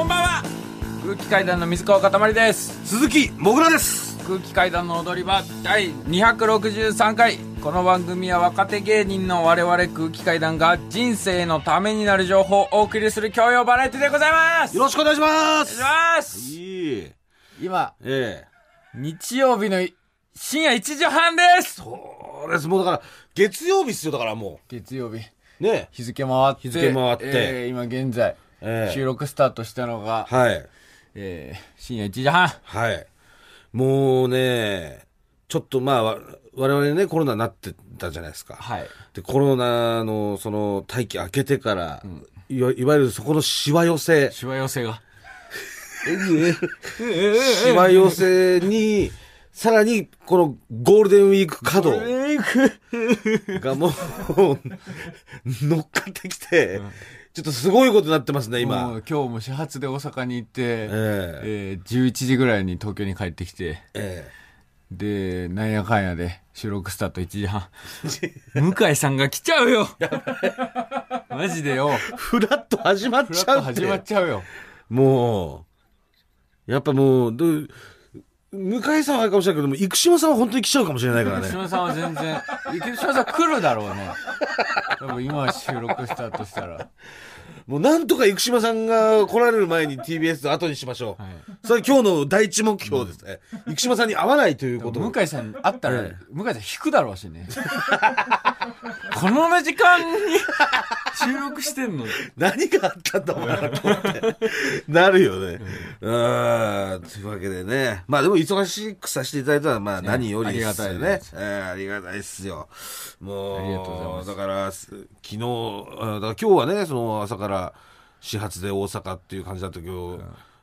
こんばんは。空気階段の水川かたまりです。鈴木もぐらです。空気階段の踊り場第263回。この番組は若手芸人の我々空気階段が人生のためになる情報をお送りする教養バラエティでございます。よろしくお願いしまお願いしすます。いい。今ええ。日曜日の深夜1時半です。そうです。もうだから月曜日っすよ。だからも月曜日。うね。日付回って。日付回って。えー今現在、ええ。収録スタートしたのが、はい。えー深夜1時半。はい。もうねちょっとまあわ我々ねコロナになってたじゃないですか。はい。でコロナのその待機明けてから、いわいわゆるそこのしわ寄せ。しわ寄せが。しわ寄せにさらにこのゴールデンウィーク稼働がもう乗っかってきて、ちょっとすごいことになってますね今。もう今日も始発で大阪に行って、ええ。ー11時ぐらいに東京に帰ってきて。えでなんやかんやで収録スタート1時半。向井さんが来ちゃうよ。マジでよ。えフラッと始まっちゃう始まっちゃうよ。もうやっぱもうどう向井さんはあれかもしれないけども生島さんは本当に来ちゃうかもしれないからね。生島さんは全然生島さん来るだろうね。多分今収録スタートしたらもうなんとか生島さんが来られる前に TBS 後にしましょう、はい。それ今日の第一目標です。ね、生島さんに会わないということ。を向井さん会ったら、え向井さん引くだろうしね。この時間に収録してんの 何があったんだお前らと思ってなるよね。うん。というわけでね。まあでも忙しくさせていただいたのはまあ何よりですよありがたいねで。えーありがたいですよ。もう、ありがとうございますだから、す昨日、あだから今日はね、その朝から始発で大阪っていう感じだったけど、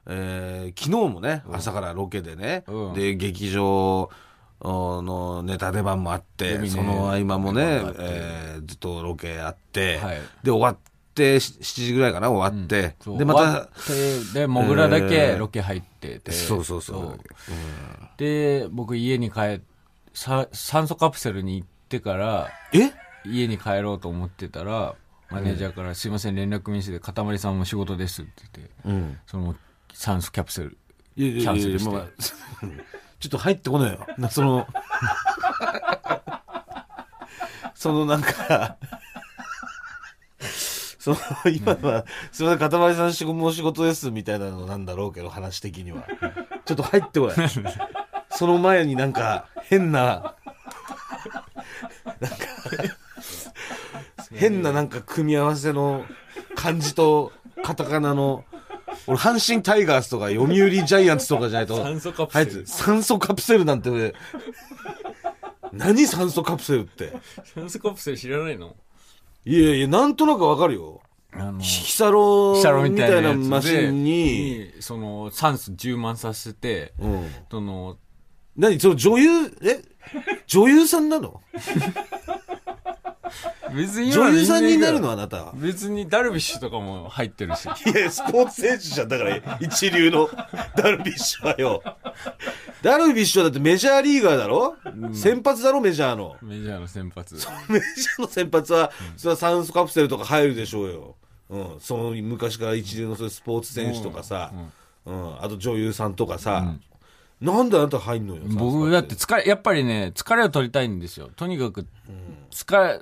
えー昨日もね、朝からロケでね、うんで、劇場、のネタ出番もあって、その合間もねえーずっとロケあって、はい。で終わってし7時ぐらいかな終わって、そう。でまたでもぐらだえけー。ロケ入ってて、そうそうそう。で僕家に帰さ酸素カプセルに行ってからえ？家に帰ろうと思ってたらマネージャーから「すいません連絡ミスでかたまりさんも仕事です」って言ってうん。その酸素キャプセルキャンセルして。まあちょっと入ってこないよ。なそのそのなんかその今はすいませんかたまりさん仕事もう仕事ですみたいなのなんだろうけど話的には。ちょっと入ってこない。その前になんか変ななんか変ななんか組み合わせの漢字とカタカナの俺阪神タイガースとか読売ジャイアンツとかじゃないと酸素カプセル。酸素カプセルなんて俺何酸素カプセルって？酸素カプセル知らないの？いやいやなんとなくわかるよ。あのヒサロみみたいなマシンに、にその酸素充満させてうん、その何？その女優？え？女優さんなの？別に今女優さんになるのあなたは。別にダルビッシュとかも入ってるし。いやスポーツ選手じゃん。だから一流のダルビッシュはよ。ダルビッシュはだってメジャーリーガーだろ、先発だろメジャーの。メジャーの先発。メジャーの先発は、それは酸素カプセルとか入るでしょうよ。うん。その昔から一流のスポーツ選手とかさ、うん。あと女優さんとかさ、なんであなた入んのよ。僕だって疲れやっぱりね疲れを取りたいんですよ。とにかく疲れ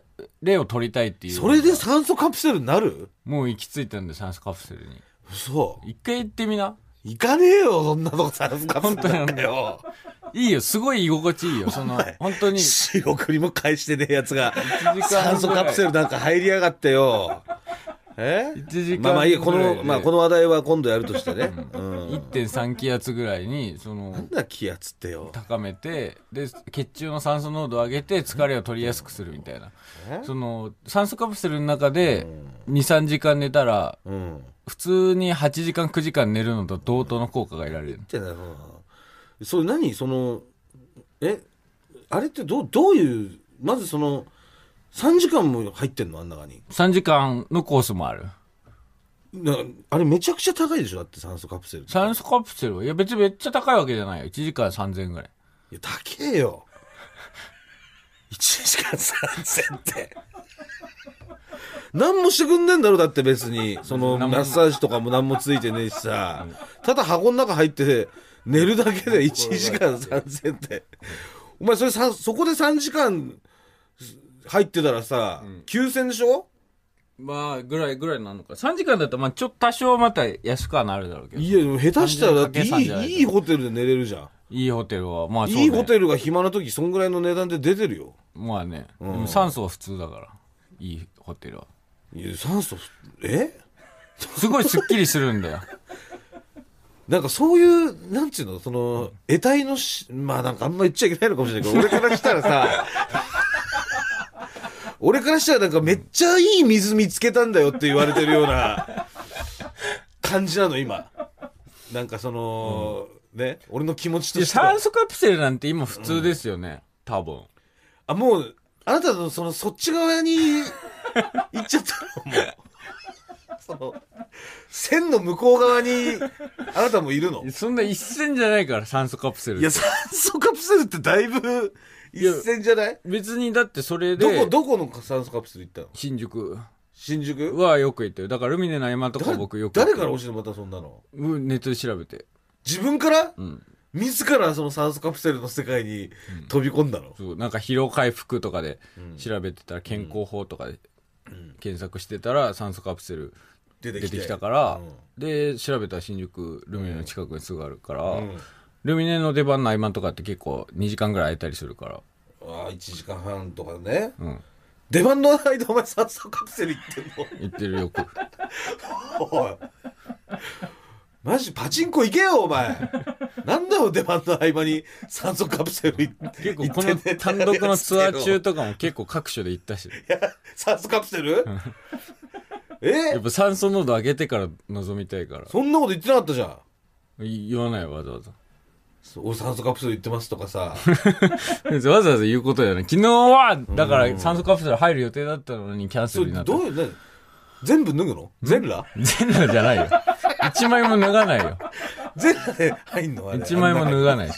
を取りたいっていう。それで酸素カプセルになる？もう行き着いたんで酸素カプセルに。そう。一回行ってみな。行かねえよ、そんなとこ酸素カプセルなんだよ。いいよ。すごい居心地いいよ。その本当に。仕送りも返してねえやつが、酸素カプセルなんか入りやがってよ。え？1時間まあまあいいや、この、まあこの話題は今度やるとしてね。うん。1.3気圧ぐらいにそのなんだ気圧ってよ。高めてで血中の酸素濃度を上げて疲れを取りやすくするみたいなえ？その酸素カプセルの中で23時間寝たらうん。普通に8時間9時間寝るのと同等の効果が得られるってなうんそれ何？そのえ？あれってどうどういうまずその3時間も入ってんの？あん中に。3時間のコースもある。なあれめちゃくちゃ高いでしょ？だって酸素カプセル酸素カプセルは？いや別にめっちゃ高いわけじゃないよ。1時間3000円ぐらい。いや高えよ。1時間3000って。何もしてくんねえんだろ、だって別に。その、マッサージとかも何もついてねえしさ。ただ箱の中入って、寝るだけで1時間3000って。お前それさ、そこで3時間入ってたらさ、9000でしょ？まあ、ぐらいぐらいなのか。3時間だと、まあ、ちょっと多少また安くはなるだろうけど。いや、でも下手したらだってい3000じゃないい、いいホテルで寝れるじゃん。いいホテルは、まあね、いいホテルが暇な時、そんぐらいの値段で出てるよ。まあね、でも酸素は普通だから。いいホテルは。いや、酸素、え？すごいスッキリするんだよ。なんかそういう、なんていうの、その、得体のし、まあなんかあんま言っちゃいけないのかもしれないけど、俺からしたらさ、俺からしたらなんかめっちゃいい水見つけたんだよって言われてるような 感じなの、今。なんかその、ね、俺の気持ちとでしては酸。素カプセルなんて今普通ですよね。多分。あ、もう、あなたのその、そっち側に 行っちゃったの、もう。その、線の向こう側に、あなたもいるの？そんな一線じゃないから、酸素カプセル。いや、酸素カプセルってだいぶ一線じゃない？別にだってそれどこ、で、どこの酸素カプセル行ったの？新宿。新宿？はよく行ってる。だからルミネの山とか誰僕よく誰から教えてまたそんなの？うんネットで調べて。自分から？うん。自らその酸素カプセルの世界に飛び込んだの、そう、なんか疲労回復とかで調べてたら健康法とかで検索してたら酸素カプセル出てきて。出てきたからうん、で、調べたら新宿ルミネの近くにすぐあるからん、ルミネの出番の合間とかって結構2時間ぐらい空いたりするから。ああ1時間半とかね、うん。出番の間お前酸素カプセル行ってん行ってるよく。のおいマジパチンコ行けよお前なんだよ出番の合間に酸素カプセル行って結構この単独のツアー中とかも結構各所で行ったし。いや酸素カプセル？やえ？っぱ酸素濃度上げてから臨みたいから。そんなこと言ってなかったじゃん言わないよわざわざ。そう俺酸素カプセル行ってますとかさ わざわざ言うことだよね。昨日は、だから酸素カプセル入る予定だったのにキャンセルになった。どういうね全部脱ぐの？全裸？全裸じゃないよ。一枚も脱がないよ。全裸で入んの？あれ一枚も脱がない。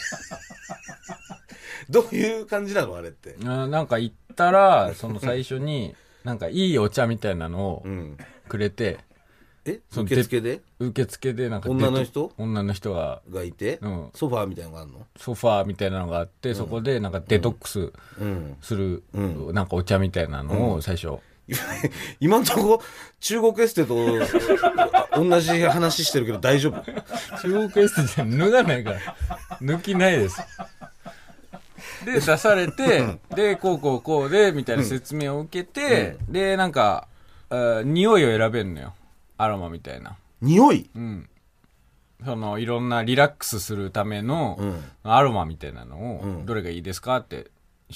どういう感じなの？あれってあなんか行ったら、その最初に、なんかいいお茶みたいなのをうんくれて、え？その受付で？受付でなんか女の人？女の人ががいて、うん。ソファーみたいなのがあるの？ソファーみたいなのがあって、そこでなんかデトックスうん。する、うなんかお茶みたいなのを最初、今んとこ中国エステとあ同じ話してるけど大丈夫？中国エステじゃ脱がないから。抜きないです。で、出されて、で、こうこうこうで、みたいな説明を受けて、で、なんか、あー匂いを選べるのよ。アロマみたいな。匂い？うん。その、いろんなリラックスするための、うん。アロマみたいなのを、うん。どれがいいですかって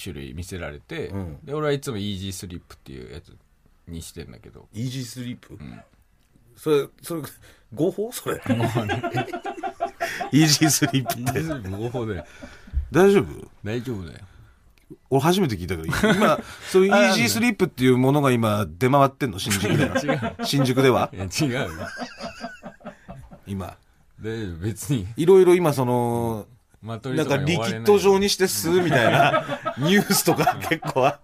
種類見せられて、うん。で、俺はいつもイージースリップっていうやつにしてんだけど、イージースリープ、それそれ合法？それ。イージースリープって。合法だよ。大丈夫？大丈夫だよ。俺初めて聞いたけど今そういうイージースリープっていうものが今出回ってんの？新宿では。新宿では？いや、違うよ。今。で、別に、いろいろ今そのマトリなんかリキッド状にして吸うみたいな ニュースとか結構あ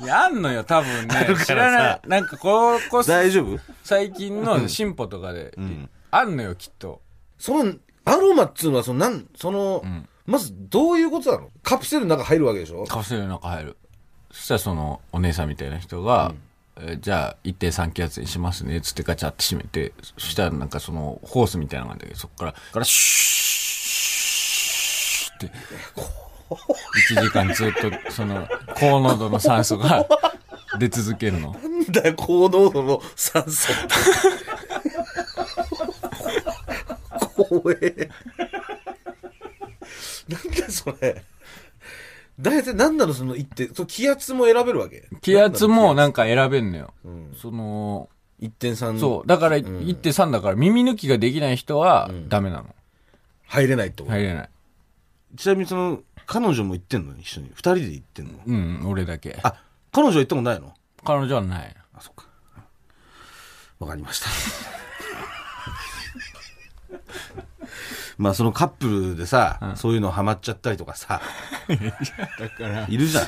いや、あんのよ、多分ね。るから。さ。知らない。なんか、ここ、大丈夫？最近の進歩とかで、ん。あんのよ、きっと。そのアロマっつうのはそのなんその、んまずどういうことなの？カプセルの中入るわけでしょ？カプセルの中入る。そしたらその、お姉さんみたいな人が、えーじゃあ、1.3気圧にしますね、つってガチャって閉めて、そしたらなんかその、ホースみたいなのがあるんだけど、そこから、からシューって、1時間ずっと、その、高濃度の酸素が出続けるの。なんだよ高濃度の酸素怖え なんだそれ。大体何なのその一ってその気圧も選べるわけ。気圧もなんか選べんのよ。ん。その、1.3そう。だから、1.3だから耳抜きができない人はダメなの。入れないってこと、入れない。ちなみにその彼女も行ってんの？一緒に。二人で行ってんの？うん、俺だけ。あ彼女は行ったことないの？彼女はない。あそっか。わかりました まあそのカップルでさ、そういうのハマっちゃったりとかさ だから、いるじゃん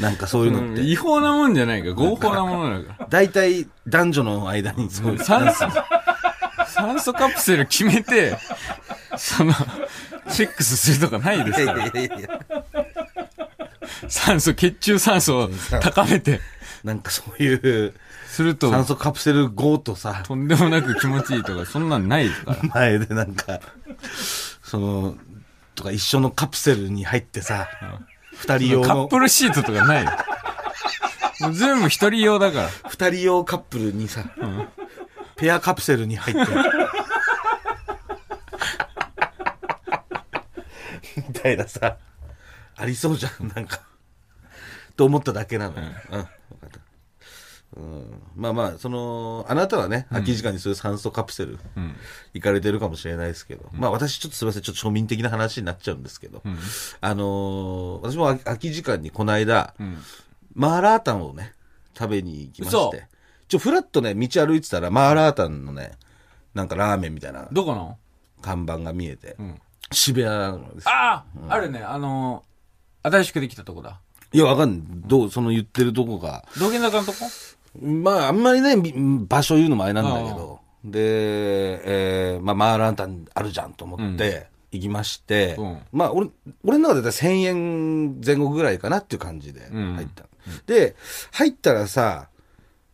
なんかそういうのって。違法なもんじゃないから、合法なものだから。大体男女の間にそういう。酸素、酸素カプセル決めて、その、セックスするとかないですから。いやいやいやいや酸素、血中酸素を高めて、なんかそういうすると、酸素カプセル5とさ、とんでもなく気持ちいいとか、そんなんないですから。前でなんか、その、とか一緒のカプセルに入ってさ、二人用のカップ、ルシートとかないよ。もう全部一人用だから。二人用カップルにさ、ペアカプセルに入って、みたいなさ、ありそうじゃん、なんか。と思っただけなのよ。うん。うん、まあまあ、その、あなたはね、空き時間にそういう酸素カプセル、うん。行かれてるかもしれないですけど、まあ私ちょっとすみません、ちょっと庶民的な話になっちゃうんですけど、ん。あのー私も空空き時間にこの間、ん。マーラータンをね、食べに行きまし嘘。て、ちょ、ふらっとね、道歩いてたら、マーラータンのね、なんかラーメンみたいなどこの？看板が見えて、ん。渋谷なのです。ああ、あるね。あのー、新しくできたとこだ。いや、わかんない。どう、その言ってるとこが、道玄坂のとこ？まあ、あんまりね、み場所言うのもあれなんだけど、で、えー、まあ、マーラータンあるじゃんと思って、行きまして、うん。まあ、俺、俺の中で1000円前後ぐらいかなっていう感じでん。入った。で、入ったらさ、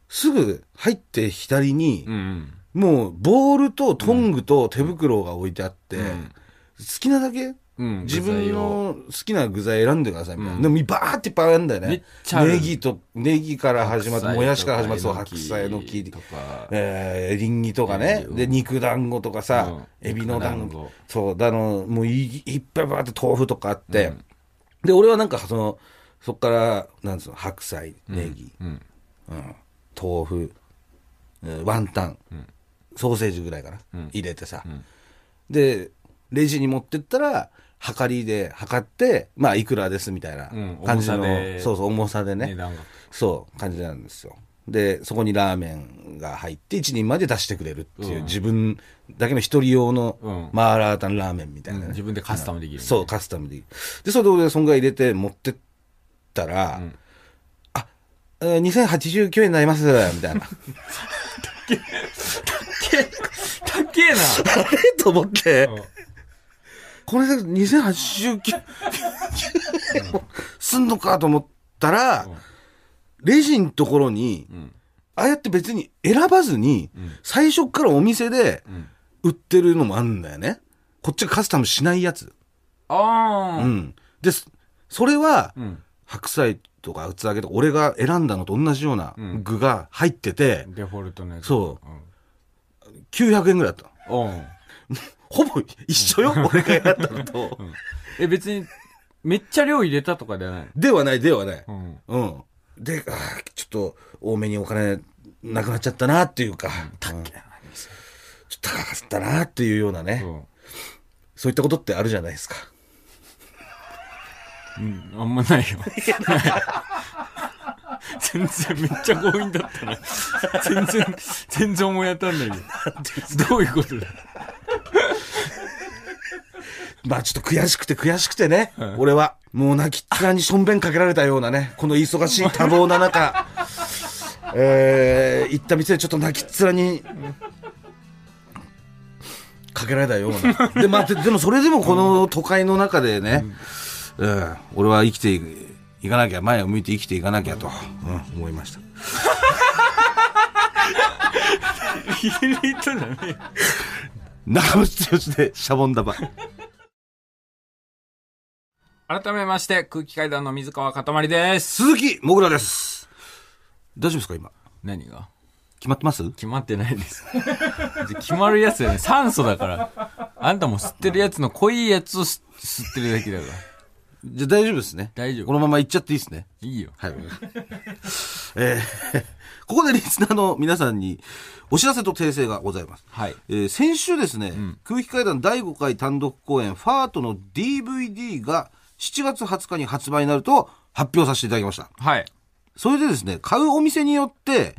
すぐ入って左にう、ん。もう、ボールとトングと手袋が置いてあって、ん。好きなだけうん。自分の好きな具材選んでくださいみたいな。でも、バーっていっぱいあるんだよね。めっちゃある。ネギと、ネギから始まって、もやしから始まって、そう、白白菜菜のの木木とか。えー、エリンギとかね。うんで、肉団子とかさ、うん。エビの団子。そう、だの、もういいっぱいバーって豆腐とかあって。で、俺はなんか、その、そっから、なんつうの、白菜、ネギ、うん。うん。豆腐、うんワンタン、ソーセージぐらいかな、入れてさ、でレジに持ってったら測りで測ってまあいくらですみたいなうん感じの、重さでそうそう重さでね。そう感じなんですよ。でそこにラーメンが入って1人まで出してくれるっていう、うん。自分だけの一人用のうん。マーラータンラーメンみたいなね、うん自分でカスタムできるそうカスタムできる。でそれで俺そんぐらい入れて持ってったら、ん。あえー2089円になりますみたいな。たっけえ。な。あれと思って、うんこれで2089円もすんのかと思ったら、レジのところに、んああやって別に選ばずに、最初からお店でん売ってるのもあるんだよね。こっちがカスタムしないやつ。ああ。うん。で、そそれは、うん。白菜とか厚揚げとか俺が選んだのと同じような具が入ってて、デフォルトのやつ。そう900円ぐらいだったの。うん。うん。ほぼ一緒よ、俺がやったのと。え、別に、めっちゃ量入れたとかではない？ではない、ではない。うん。うん。で、あーちょっと多めにお金なくなっちゃったなっていうか、うんちょっと高かったなっていうようなね、うん。そういったことってあるじゃないですか。うん、あんまないよ。全然めっちゃ強引だったな。全然、全然思い当たんないけど。どういうことだ？まあちょっと悔しくて悔しくてね、俺は。もう泣きっ面にしょんべんかけられたようなね、この忙しい多忙な中、えー、行った店でちょっと泣きっ面に、かけられたような。で、まあ、ででもそれでもこの都会の中でね、うん、俺は生きていいかなきゃ、前を向いて生きていかなきゃと、うん、思いました。中渕剛でシャボン玉。改めまして、空気階段の水川かたまりです。鈴木もぐらです。大丈夫ですか今？何が？決まってます？決まってないです。決まるやつだよね。酸素だから。あんたも吸ってるやつの濃いやつを吸吸ってるだけだから。じゃあ大丈夫ですね。大丈夫このまま行っちゃっていいですね。いいよ。はい。えー ここでリスナーの皆さんにお知らせと訂正がございます。はい。えー先週ですね、空気階段第5回単独公演ファートの DVD が7月20日に発売になると発表させていただきました。はい。それでですね、買うお店によって、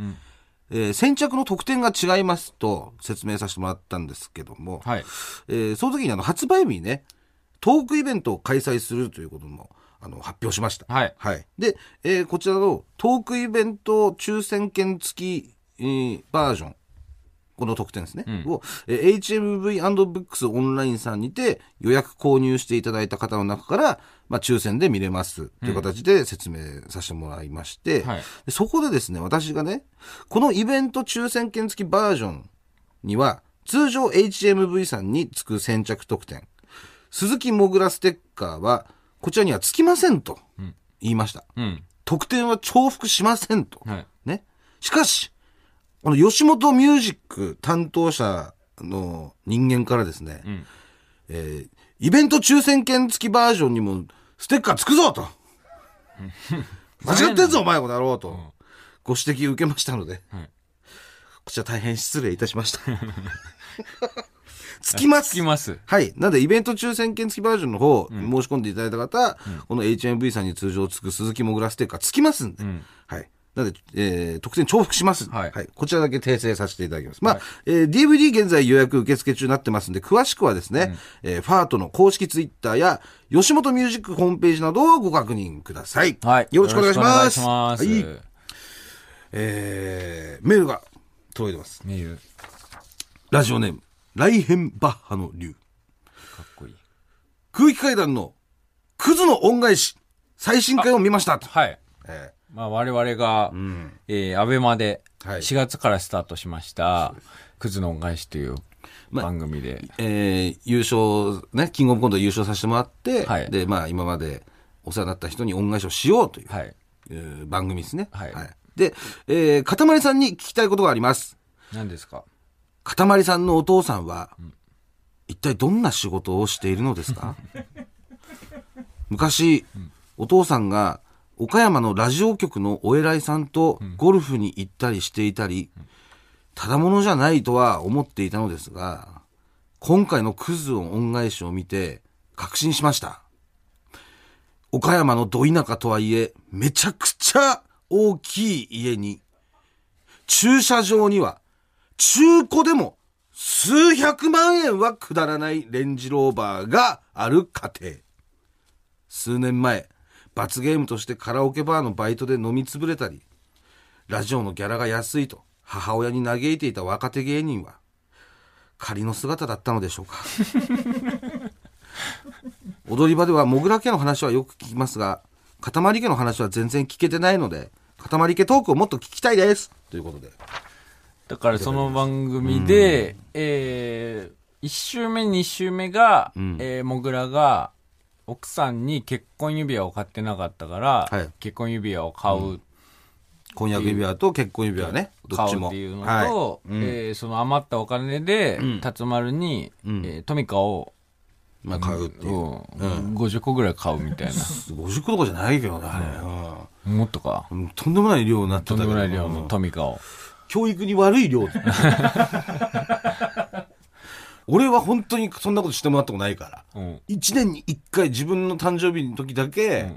えー先着の特典が違いますと説明させてもらったんですけども、はい。えーその時にあの発売日にね、トークイベントを開催するということもあの、発表しました。はいはい。で、えーこちらのトークイベント抽選券付き、えーバージョン。この特典ですね。を、えー HMV&Books オンラインさんにて予約購入していただいた方の中から、まあ、抽選で見れますという形で説明させてもらいまして、はいでそこでですね、私がね、このイベント抽選券付きバージョンには、通常 HMV さんにつく先着特典、鈴木もぐらステッカーは、こちらにはつきませんと言いました。うん。特典は重複しませんと。はい。ね。しかし、この吉本ミュージック担当者の人間からですね、んえーイベント抽選券付きバージョンにもステッカーつくぞと。間違ってんぞ、お前この野郎と。ご指摘受けましたので、はいこちら大変失礼いたしました。つきますつきます。はい。なので、イベント抽選券付きバージョンの方、申し込んでいただいた方、この HMV さんに通常つく鈴木もぐらステッカーつきますんで、はい。なので、えー、特典重複します。はいこちらだけ訂正させていただきます。まあ、えー DVD 現在予約受付中になってますんで、詳しくはですね、えーファートの公式ツイッターや、吉本ミュージックホームページなどをご確認ください。はい。よろしくお願いします。ます。はい。えー、メールが届いてます。メール、かラジオネーム、ライヘンバッハの竜。っこいい。空気階段のクズの恩返し、最新回を見ましたと。はい。えまあ、我々が、えー、アベマで、はい。4月からスタートしました、クズの恩返しというまあ番組で、ーえー優勝、ね、キングオブコントで優勝させてもらって、はい。で、まあ、今までお世話になった人に恩返しをしようという、はい。えー番組ですね。はい。で、えー、かたまりさんに聞きたいことがあります。何ですか？かたまりさんのお父さんは、一体どんな仕事をしているのですか？昔、お父さんが岡山のラジオ局のお偉いさんとゴルフに行ったりしていたり、ただものじゃないとは思っていたのですが、今回のクズの恩返しを見て確信しました。岡山のど田舎とはいえ、めちゃくちゃ大きい家に、駐車場には中古でも数百万円はくだらないレンジローバーがある家庭。数年前、罰ゲームとしてカラオケバーのバイトで飲みつぶれたり、ラジオのギャラが安いと母親に嘆いていた若手芸人は、仮の姿だったのでしょうか。踊り場ではモグラ家の話はよく聞きますが、塊家の話は全然聞けてないので、塊家トークをもっと聞きたいです。ということで。だからその番組で、えー、1週目、2週目が、んえー、もぐらが、奥さんに結婚指輪を買ってなかったから、はい結婚指輪を買う、婚約指輪と結婚指輪ね。どっ買ちも。うっていうのと、はいうんえーその余ったお金で、辰丸に、んえートミカを、まあ、買うっていう。うん50個ぐらい買うみたいな。50個とかじゃないけどね、あれもっとか。うんとんでもない量になってたけどとんでもない量のうんトミカを。教育に悪い量。俺は本当にそんなことしてもらったことないから。うん。一年に一回自分の誕生日の時だけ、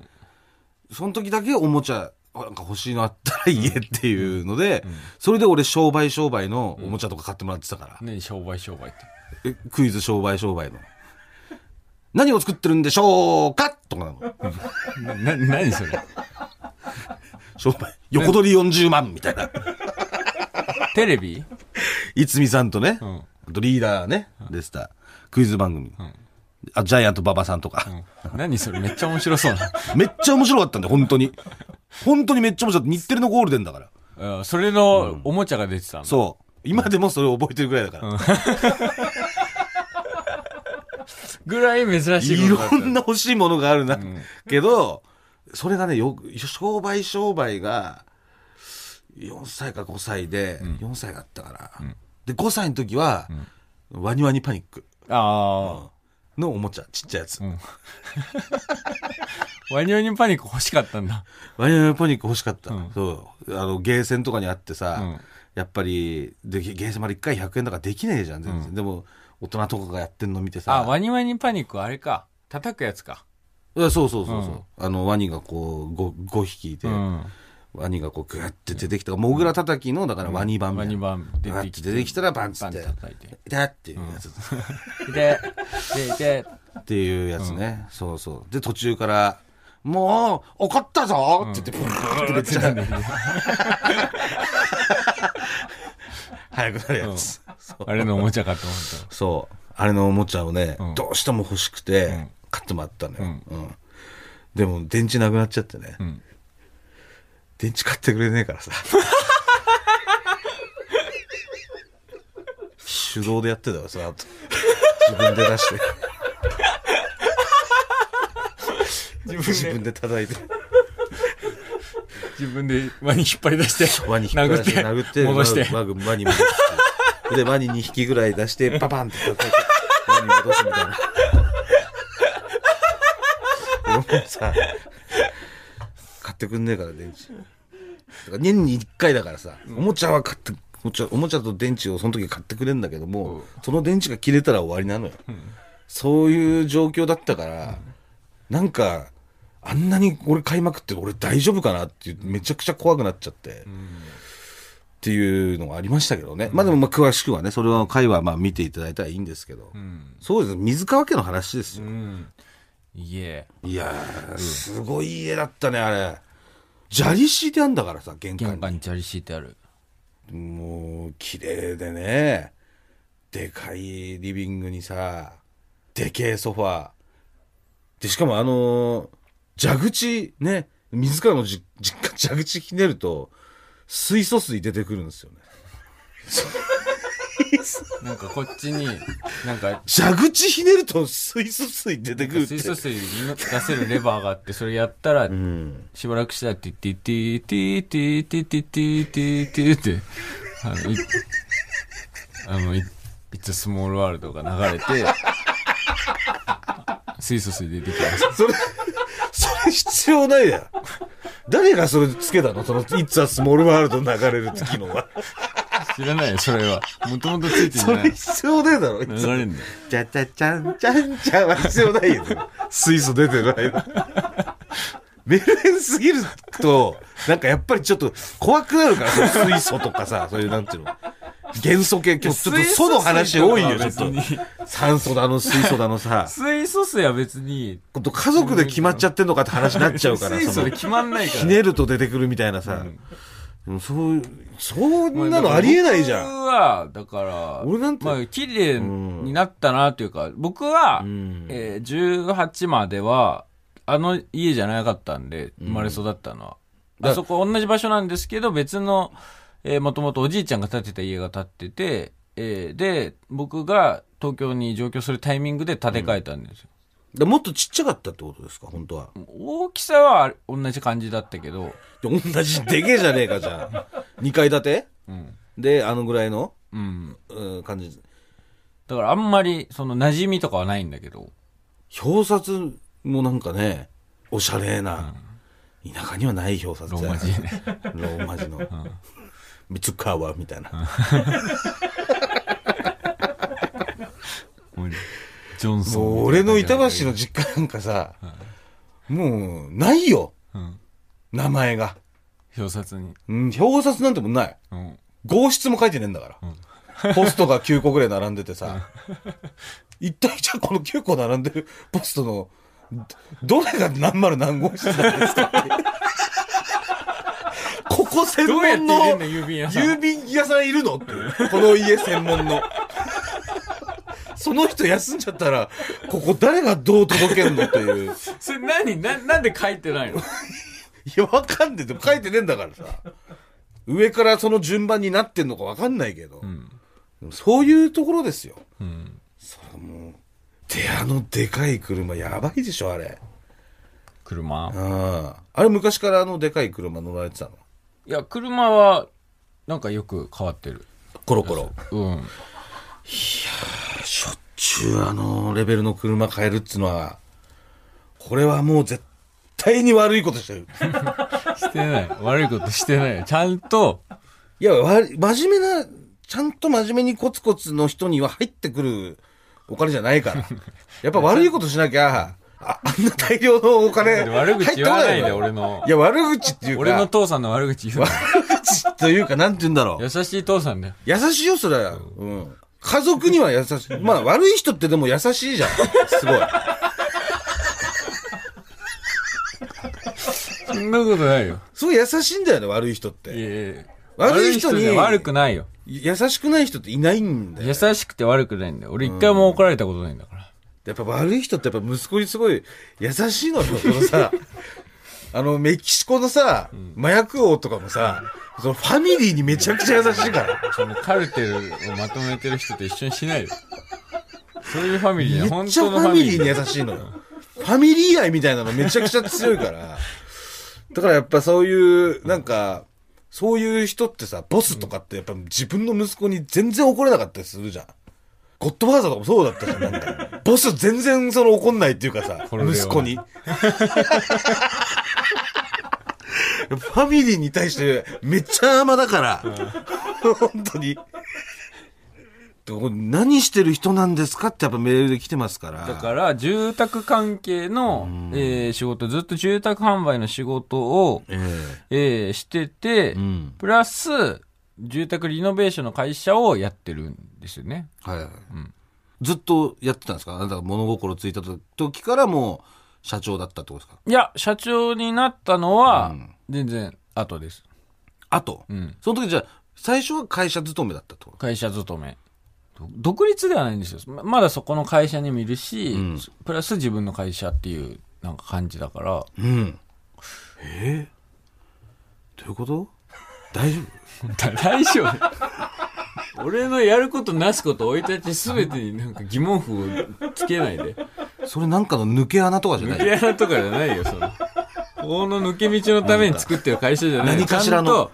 その時だけおもちゃ、なんか欲しいのあったら言えっていうので、それで俺商売商売のおもちゃとか買ってもらってたから。何商売商売って？えクイズ商売商売の。何を作ってるんでしょうかとかなの。な、な、何それ？商売。横取り40万みたいな。テレビ？いつみさんとね、んあとリーダーね、でした。クイズ番組。あ、ジャイアント馬場さんとか。何それめっちゃ面白そうな。めっちゃ面白かったんだよ、本当に。本当にめっちゃ面白かった。日テレのゴールデンだから。うんそれのおもちゃが出てたの。そう。今でもそれを覚えてるぐらいだから。ぐらい珍しいいろんな欲しいものがあるな。けど、それがね、よく、商売商売が、4歳か5歳で、4歳だったから。で、5歳の時は、ワニワニパニックあのおもちゃ、ちっちゃいやつ。あ、ワニワニパニック欲しかったんだ。ワニワニパニック欲しかった。うんそう。あの、ゲーセンとかにあってさ、うんやっぱり、で、ゲーセンまで1回100円とかできねえじゃん、全然。でも、大人とかがやってんの見てさ。あ、ワニワニパニックはあれか。叩くやつか。いやそうそうそうそう、あのワニがこう 5, 5匹いて、うん。ワニがこうグッて出てきたモグラ叩きのだからワニ版みたいな、ワニ版。出てきて。バッて出てきたらバンっつバンって叩いて。「痛っていうやつ、で、で、で、っていうやつね、そうそう。で途中からもう、怒ったぞって言って、ブーってめっちゃ、早くなるやつ。あれのおもちゃかと思っそう。あれのおもちゃをね、うん。どうしても欲しくて、ん。買ってもらったのよ。うん。でも、電池なくなっちゃってね。ん電池買ってくれねえからさ。手動でやってたよ、その後。自分で出して。た。自分で叩いて。自分で輪に引っ張り出して、輪に引っ張り出して、殴っ、てて、戻して。輪に戻して。で、輪に2匹ぐらい出して、パパンって叩いて、輪に戻すみたいな。俺もさ、買ってくんねえから、電池。年に1回だからさ、おもちゃは買って、おもちゃおもちゃと電池をその時買ってくれんだけども、その電池が切れたら終わりなのよ。そういう状況だったから、なんか、あんなに俺買いまくって俺大丈夫かなってめちゃくちゃ怖くなっちゃって、っていうのがありましたけどね。まあでもまあ詳しくはね、それは回はまあ見ていただいたらいいんですけど。そうです水川家の話ですよ。うん。いえ。いやー、すごい家だったね、あれ。砂利敷いてあんだからさ、玄関に。玄関に砂利敷いてある。もう、綺麗でね。でかいリビングにさ、でけえソファー。で、しかもあのー蛇口ね、水川のじ実家蛇口ひねると、水素水出てくるんですよね。なんかこっちに、なんか、蛇口ひねると水素水出てくるって。水素水に出せるレバーがあって、それやったら、うん。しばらくしたら、ティッティッティッティッティッティッティッティッティッティッって、あの、い、あの、い、It's a Small World が流れて、水素水出てきます。それ、それ必要ないだよ。誰がそれつけたのその、いつはスモールワールド流れるって機能は。知らないよ、それは。もともとついてそない。れ必要ねえだろ。いつ流れんだよ。ちゃちゃちゃんちゃんちゃんは必要ないよ。水素出てる間。メルヘンすぎると、なんかやっぱりちょっと怖くなるから、その水素とかさ、そういうなんていうの。元素系、今日ちょっと素の話多いよ、ちょっと別。に。酸素だの、水素だのさ。水素水は別に、こと家族で決まっちゃってんのかって話になっちゃうから、その水素で決まんないから。ひねると出てくるみたいなさ。でもそうそんなのありえないじゃん。僕は、だから、俺なんてまあ、綺麗になったなというか、僕は、んえー18までは、あの家じゃなかったんで、生まれ育ったのは。だあそこ同じ場所なんですけど、別の、えーもともとおじいちゃんが建てた家が建ってて、えーで、僕が東京に上京するタイミングで建て替えたんですよ。でもっとちっちゃかったってことですか、本当は。大きさは同じ感じだったけど、で同じでけえじゃねえか、じゃあ。2階建て？うん。で、あのぐらいの、うん。うん、感じ。だからあんまり、その馴染みとかはないんだけど、表札もなんかね、おしゃれな、田舎にはない表札ローマ字ね。ローマ字の。三つ川みたいな。ジョンソン。もう俺の板橋の実家なんかさ、もう、ないよ。うん。名前が。表札に。うん、表札なんてもんない。うん。号室も書いてねえんだから。ポストが9個ぐらい並んでてさ。一体じゃあこの9個並んでるポストの、どどれが何丸何号室なんですかってここ専門の郵便屋さん？郵便屋さんいるのって。この家専門の。その人休んじゃったら、ここ誰がどう届けんのっていう。それ何？な、なんで書いてないの？いや、わかんねえ。でも書いてねえんだからさ。上からその順番になってんのかわかんないけど。んでもそういうところですよ。うん。それもう、で、あのでかい車、やばいでしょ、あれ。車？ああ。あれ昔からあのでかい車乗られてたの？いや、車は、なんかよく変わってる。コロコロ。うん。しょっちゅうあのレベルの車買えるっつうのは、これはもう絶対に悪いことしてる。してない。悪いことしてないよ。ちゃんと、いや、わ真面目な、ちゃんと真面目にコツコツの人には入ってくるお金じゃないから。やっぱ悪いことしなきゃ、ああんな大量のお金悪口言わないで、俺のい。や、悪口っていうか、俺の父さんの悪口言うな。悪口というか、なんて言うんだろう。優しい父さんだよ。優しいよ、それは。うん。家族には優しい。まあ、悪い人ってでも優しいじゃん。すごい。んなことないよ。すごい優しいんだよね、悪い人っいて。やいや悪い人にじゃ悪くないよ。優しくない人っていないんだよ。優しくて悪くないんだよ。俺一回も怒られたことないんだから。やっぱ悪い人ってやっぱ息子にすごい優しいのよ。このさ、あの、メキシコのさ、麻薬王とかもさ、そのファミリーにめちゃくちゃ優しいから。そのカルテルをまとめてる人と一緒にしないで。そういうファミリーね。め本っちゃフ当のファミリー。に優しいのよ。ファミリー愛みたいなのめちゃくちゃ強いから。だからやっぱそういう、なんか、そういう人ってさ、ボスとかってやっぱ自分の息子に全然怒れなかったりするじゃん。ゴッドファーザーとかもそうだったじゃん。なんかボス全然その怒んないっていうかさ、これでは息子に。ファミリーに対してめっちゃ甘だから。本当に。何してる人なんですかってやっぱメールで来てますから。だから、住宅関係の、えー仕事、ずっと住宅販売の仕事を、ええ。ーしてて、ん。プラス、住宅リノベーションの会社をやってるんですよね。えはいはい、ずっとやってたんですか？あなたが物心ついた時からもう社長だったってことですか？いや、社長になったのはうん、全然後です。あと、うん。その時じゃあ、最初は会社勤めだったってこと？会社勤め。ど独立ではないんですよ。ままだそこの会社にもいるし、んプラス自分の会社っていう、なんか感じだから、うん。え？えどういうこと？大丈夫？大丈夫？俺のやることなすこと置いたちすべてになんか疑問符をつけないで。それなんかの抜け穴とかじゃない？抜け穴とかじゃないよ、その。この抜け道のために作ってる会社じゃない。何かしらの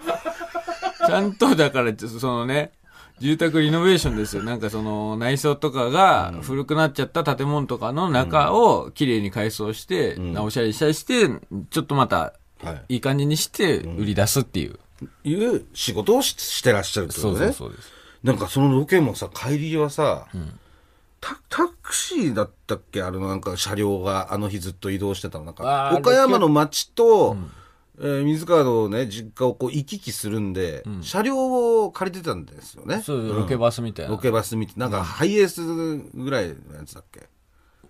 ちゃんと、ちゃんとだから、そのね、住宅リノベーションですよ。なんかその内装とかが古くなっちゃった建物とかの中をきれいに改装して、直しゃりしたりして、ちょっとまたはいい感じにして売り出すっていう。い。いう仕事をししてらっしゃるってこそとね。うそうそうです。なんかそのロケもさ、帰りはさ、タタクシーだったっけ？あのなんか車両があの日ずっと移動してたの。なんか岡山の町と、えー水川のね、実家をこう行き来するんで、車両を借りてたんですよね。そう、ロケバスみたいな。ロケバスみたいな。なんかハイエースぐらいのやつだっけ？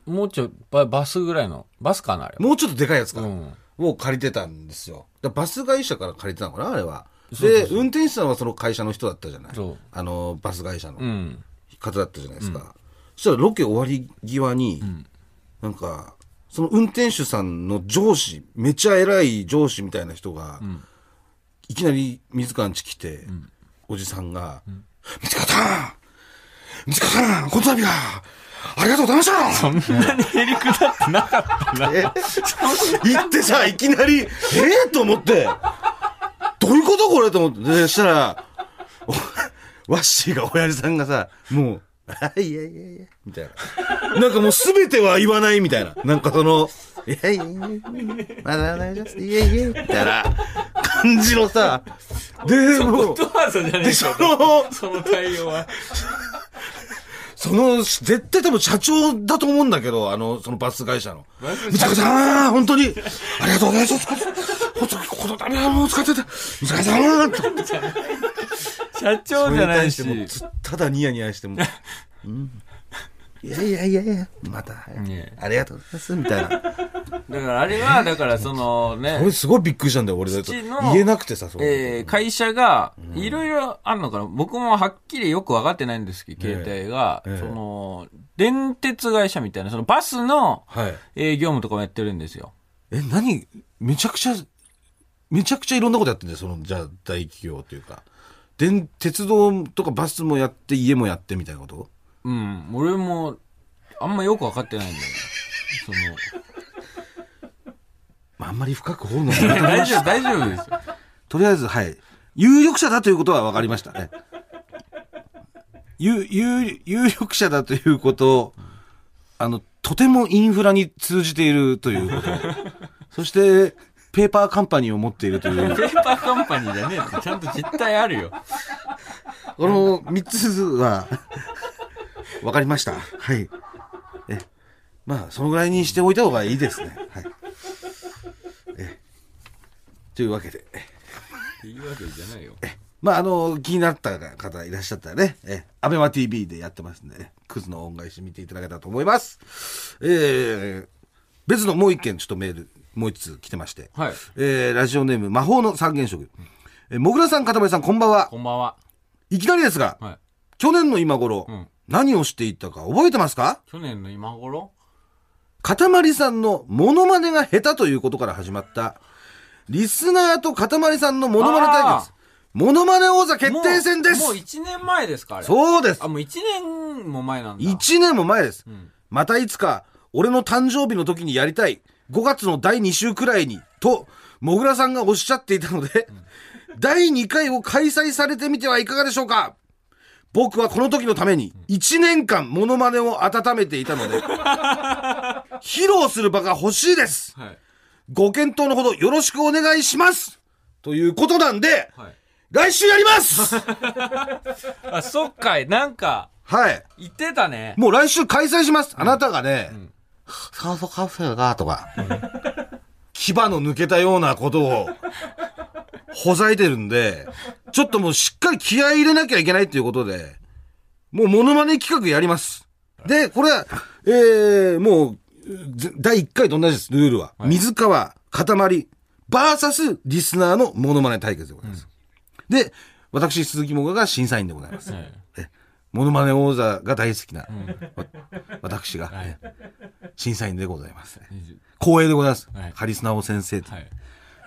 もうちょいバ、バスぐらいの、バスかなあれ。もうちょっとでかいやつか。うんを借りてたんですよ。バス会社から借りてたのかなあれは。で、運転手さんはその会社の人だったじゃないあの、バス会社の。うん。方だったじゃないですか。そしたらロケ終わり際に、なんか、その運転手さんの上司、めちゃ偉い上司みたいな人が、いきなり水川んち来て、おじさんが、水川さん水川さんこの度は、ありがとうございましたそんなにへりくだってなかったな。え行ってさ、いきなり、ええと思って、どういうことこれと思って。で、そしたら、おワッシーが、親父さんがさ、もう、あ いやいやいや、みたいな。なんかもうすべては言わないみたいな。なんかその、いやいやいや、まだ大丈夫です、いやいや、みたいな感じのさ、で、もで、そか。の、その対応は。その、絶対多分社長だと思うんだけど、あの、そのバス会社の。バス三坂さん、本当に、ありがとうございます。本当に、このためはもう使ってて、三坂さん、と。社長じゃないし。ただニヤニヤしても、うん。いやいやいやいや、また、ねありがとうございます、みたいな。だからあれは、だからそのねこれ、すごいびっくりしたんだよ、俺だと。言えなくてさ、そう。えー会社が、いろいろあるのかな、僕もはっきりよく分かってないんですけど、ええ携帯が、ええその、電鉄会社みたいな、そのバスのはい。営業務とかもやってるんですよ。え、何？めちゃくちゃ、めちゃくちゃいろんなことやってんだよ、その、じゃあ、大企業というか。電、鉄道とかバスもやって、家もやってみたいなこと？うん、俺も、あんまよく分かってないんだよ。その、まあ、あんまり深く掘るのも大丈夫、大丈夫ですよ。とりあえず、はい。有力者だということは分かりましたね。有、有、有力者だということを、あの、とてもインフラに通じているということ。そして、ペーパーカンパニーを持っているという。ペーパーカンパニーじゃねえって、ちゃんと実態あるよ。この三つは、分かりました。はい。え、まあ、そのぐらいにしておいた方がいいですね。はい。え、というわけで。っていうわけじゃないよ。まあ、あの、気になった方いらっしゃったらね、え、アベマ TV でやってますんで、ね、クズの恩返し見ていただけたらと思います。えー、別のもう一件ちょっとメールもう一つ来てまして。はい。えー、ラジオネーム、魔法の三原色。えー、もぐらさん、かたまりさん、こんばんは。こんばんは。いきなりですが、はい。去年の今頃、うん何をしていったか覚えてますか？去年の今頃？かたまりさんのモノマネが下手ということから始まった、リスナーとかたまりさんのモノマネ対決あ、モノマネ王座決定戦ですもうもう1年前ですかあれ。そうですあ、もう1年も前なんだ。1年も前です。んまたいつか、俺の誕生日の時にやりたい。5月の第2週くらいに、と、もぐらさんがおっしゃっていたので、第2回を開催されてみてはいかがでしょうか僕はこの時のために、1年間モノマネを温めていたので、披露する場が欲しいです。はい。ご検討のほどよろしくお願いしますということなんで、はい。来週やります あ、そっかい。なんか、はい。言ってたね。もう来週開催します。あなたがね、酸素カプセルが、とか、牙の抜けたようなことを、ほざいてるんで、ちょっともうしっかり気合い入れなきゃいけないっていうことで、もうモノマネ企画やります。で、これは、えー、もう、ぜ第1回と同じです、ルールは。水川、塊、バーサス、リスナーのモノマネ対決でございます。で、私、鈴木もがが審査員でございます。はいえモノマネ王座が大好きな、わ私が、はいえ審査員でございます。光栄でございます。はいカリスナオ先生と、はい。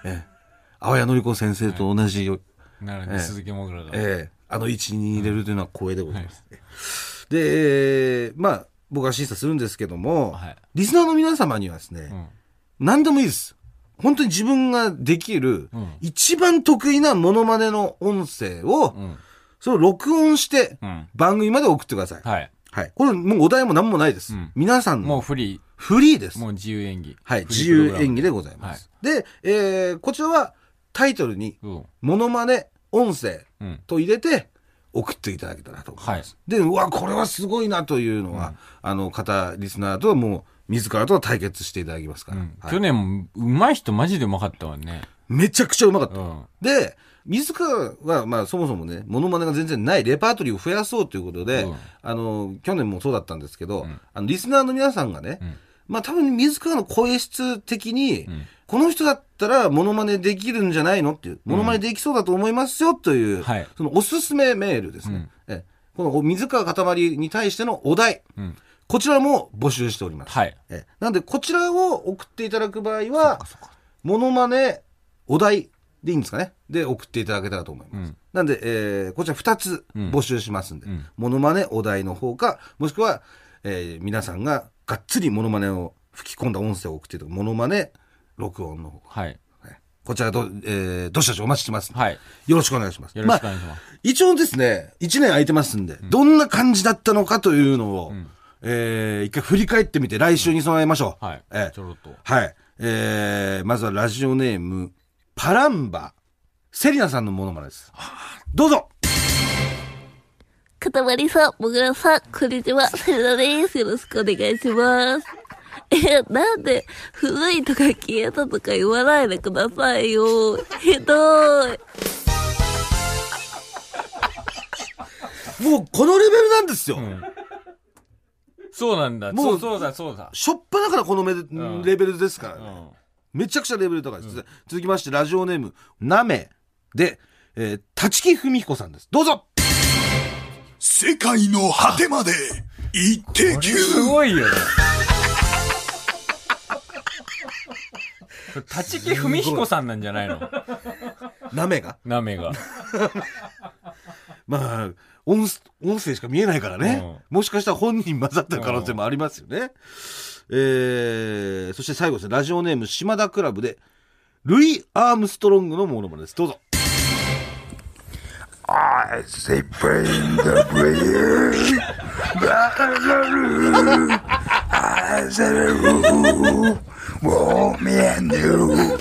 え淡谷のり子先生と同じよ、なるほど、鈴木もぐらが。ええあの位置に入れるというのは光栄でございます。で、えーまあ、僕は審査するんですけども、はいリスナーの皆様にはですね、うん。何でもいいです。本当に自分ができる、うん一番得意なモノマネの音声を、うん。それを録音して、うん。番組まで送ってください。はい。はい。これもうお題も何もないです。うん皆さんのもうフリフリーですー。。もう自由演技。はい。自由演技でございます。で、えー、こちらはタイトルに、うん。モノマネ音声うん。と入れて送っていただけたらと思います。で、うわ、これはすごいなというのは、あの、方、リスナーとはもう、自らと対決していただきますから。去年もうまい人マジでうまかったわね。めちゃくちゃうまかった。うん。で、自らは、まあ、そもそもね、モノマネが全然ないレパートリーを増やそうということで、うん。あの、去年もそうだったんですけど、ん。あの、リスナーの皆さんがね、ん。まあ、多分、自らの声質的に、ん。この人だったら、モノマネできるんじゃないのっていう、モノマネできそうだと思いますよ、という、はい。そのおすすめメールですね。えこの水川かたまりに対してのお題、うん。こちらも募集しております。はい。えなんで、こちらを送っていただく場合は、モノマネ、お題でいいんですかね？で、送っていただけたらと思います。うんなんで、えーこちら2つうん募集しますんで、うんモノマネ、お題の方か、もしくは、えー皆さんががっつりモノマネを吹き込んだ音声を送っていただく、モノマネ、録音の方か。はい。はいこちらど、えーどしどしお待ちしてます。はい。よろしくお願いします。よろしくおまあ願いします。一応ですね、1年空いてますんで、どんな感じだったのかというのを、んえー一回振り返ってみて来週に備えましょう。はい。えーちょろっと。はい。えー、まずはラジオネーム、パランバ、セリナさんのものまねです。どうぞかたまりさん、もぐらさん、こんにちは、セリナです。よろしくお願いします。え、なんで、古いとか消えたとか言わないでくださいよ。ひどい。もうこのレベルなんですよ。うん。そうなんだ。もそううそうだ、そうだ。しょっぱなからこのレベルですからね、うん。めちゃくちゃレベル高いです。続きまして、ラジオネーム、なめで、えー、立木文彦さんです。どうぞ世界の果てまで行ってきゅすごいよね。立木文彦さんなんじゃないの？なめが？ナメが。まあ、音音声しか見えないからね、もしかしたら本人混ざってる可能性もありますよね。えー、そして最後ですね、ラジオネーム島田クラブで、ルイ・アームストロングのモノマネです。どうぞ。I say bring the. I said want me and you.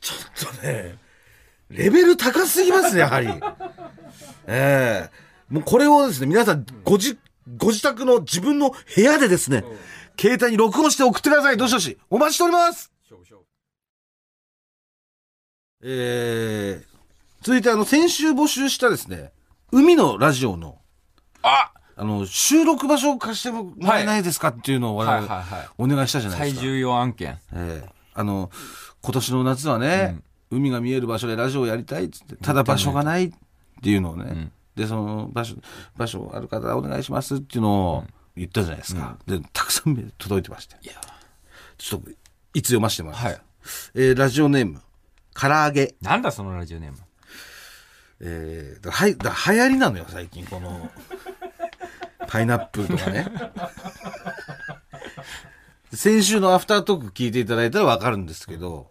ちょっとね、レベル高すぎますね、やはり。ええもうこれをですね、皆さん、ごじ、ご自宅の自分の部屋でですね、携帯に録音して送ってください。どしどし。お待ちしております。えー、続いてあの、先週募集したですね、海のラジオの、ああの、収録場所を貸してもらえないですかっていうのを我はい々。お願いしたじゃないですか。最重要案件。ええあの、今年の夏はね、海が見える場所でラジオをやりたいっつって、ただ場所がないっていうのをね、で、その場所、場所ある方お願いしますっていうのを言ったじゃないですか。で、たくさん届いてまして。ちょっと、いつ読ませてもらいます。はいえーラジオネーム、唐揚げ。なんだそのラジオネーム？えー、だはい、だ流行りなのよ、最近、この、パイナップルとかね。先週のアフタートーク聞いていただいたらわかるんですけど、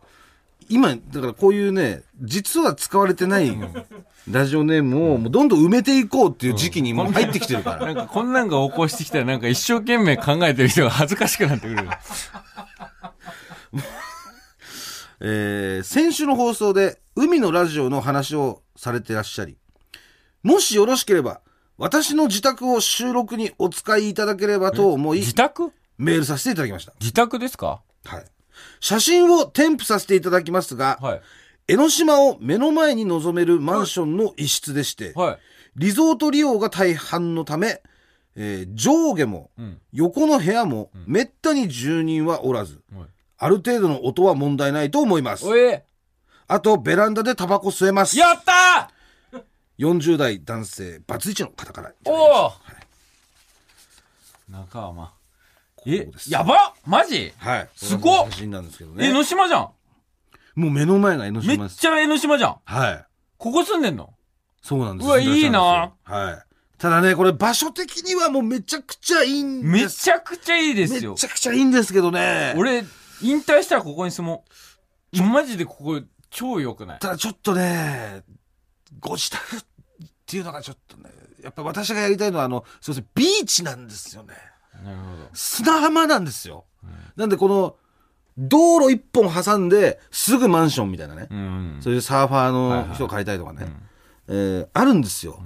今、だからこういうね、実は使われてないラジオネームをもうどんどん埋めていこうっていう時期にもう入ってきてるから。なんかこんなんが起こしてきたらなんか一生懸命考えてる人が恥ずかしくなってくる。えー先週の放送で海のラジオの話をされてらっしゃり、もしよろしければ、私の自宅を収録にお使いいただければと思い、自宅？メールさせていただきました。自宅ですか？はい。写真を添付させていただきますが、はい。江ノ島を目の前に望めるマンションの一室でして、はい。リゾート利用が大半のため、えー上下もん横の部屋もめったに住人はおらず、はいある程度の音は問題ないと思います。あと、ベランダでタバコ吸えます。やった40代男性、バツイチの方からいたーだきましおお中浜。えやばマジ？たはい。すごっ写真なんですけど江ね。ノ島じゃんもう目の前が江ノめっ島です。ちゃ江ノ島じゃんはい。ここ住んでんの？そうなんですうわいいなはい。ただね、これ場所的にはもうめちゃくちゃいいんめです。ちゃくちゃいいですめよ。ちゃくちゃいいんですけどね。俺、引退したらここに住もう。マジでここ超良くない？ただちょっとね、ご自宅っていうのがちょっとね、やっぱ私がやりたいのはあの、すいません、ビーチなんですよね。なるほど。砂浜なんですよ。なんでこの、道路一本挟んで、すぐマンションみたいなね。うん。そういうサーファーの人を借りたいとかね。えーあるんですよ。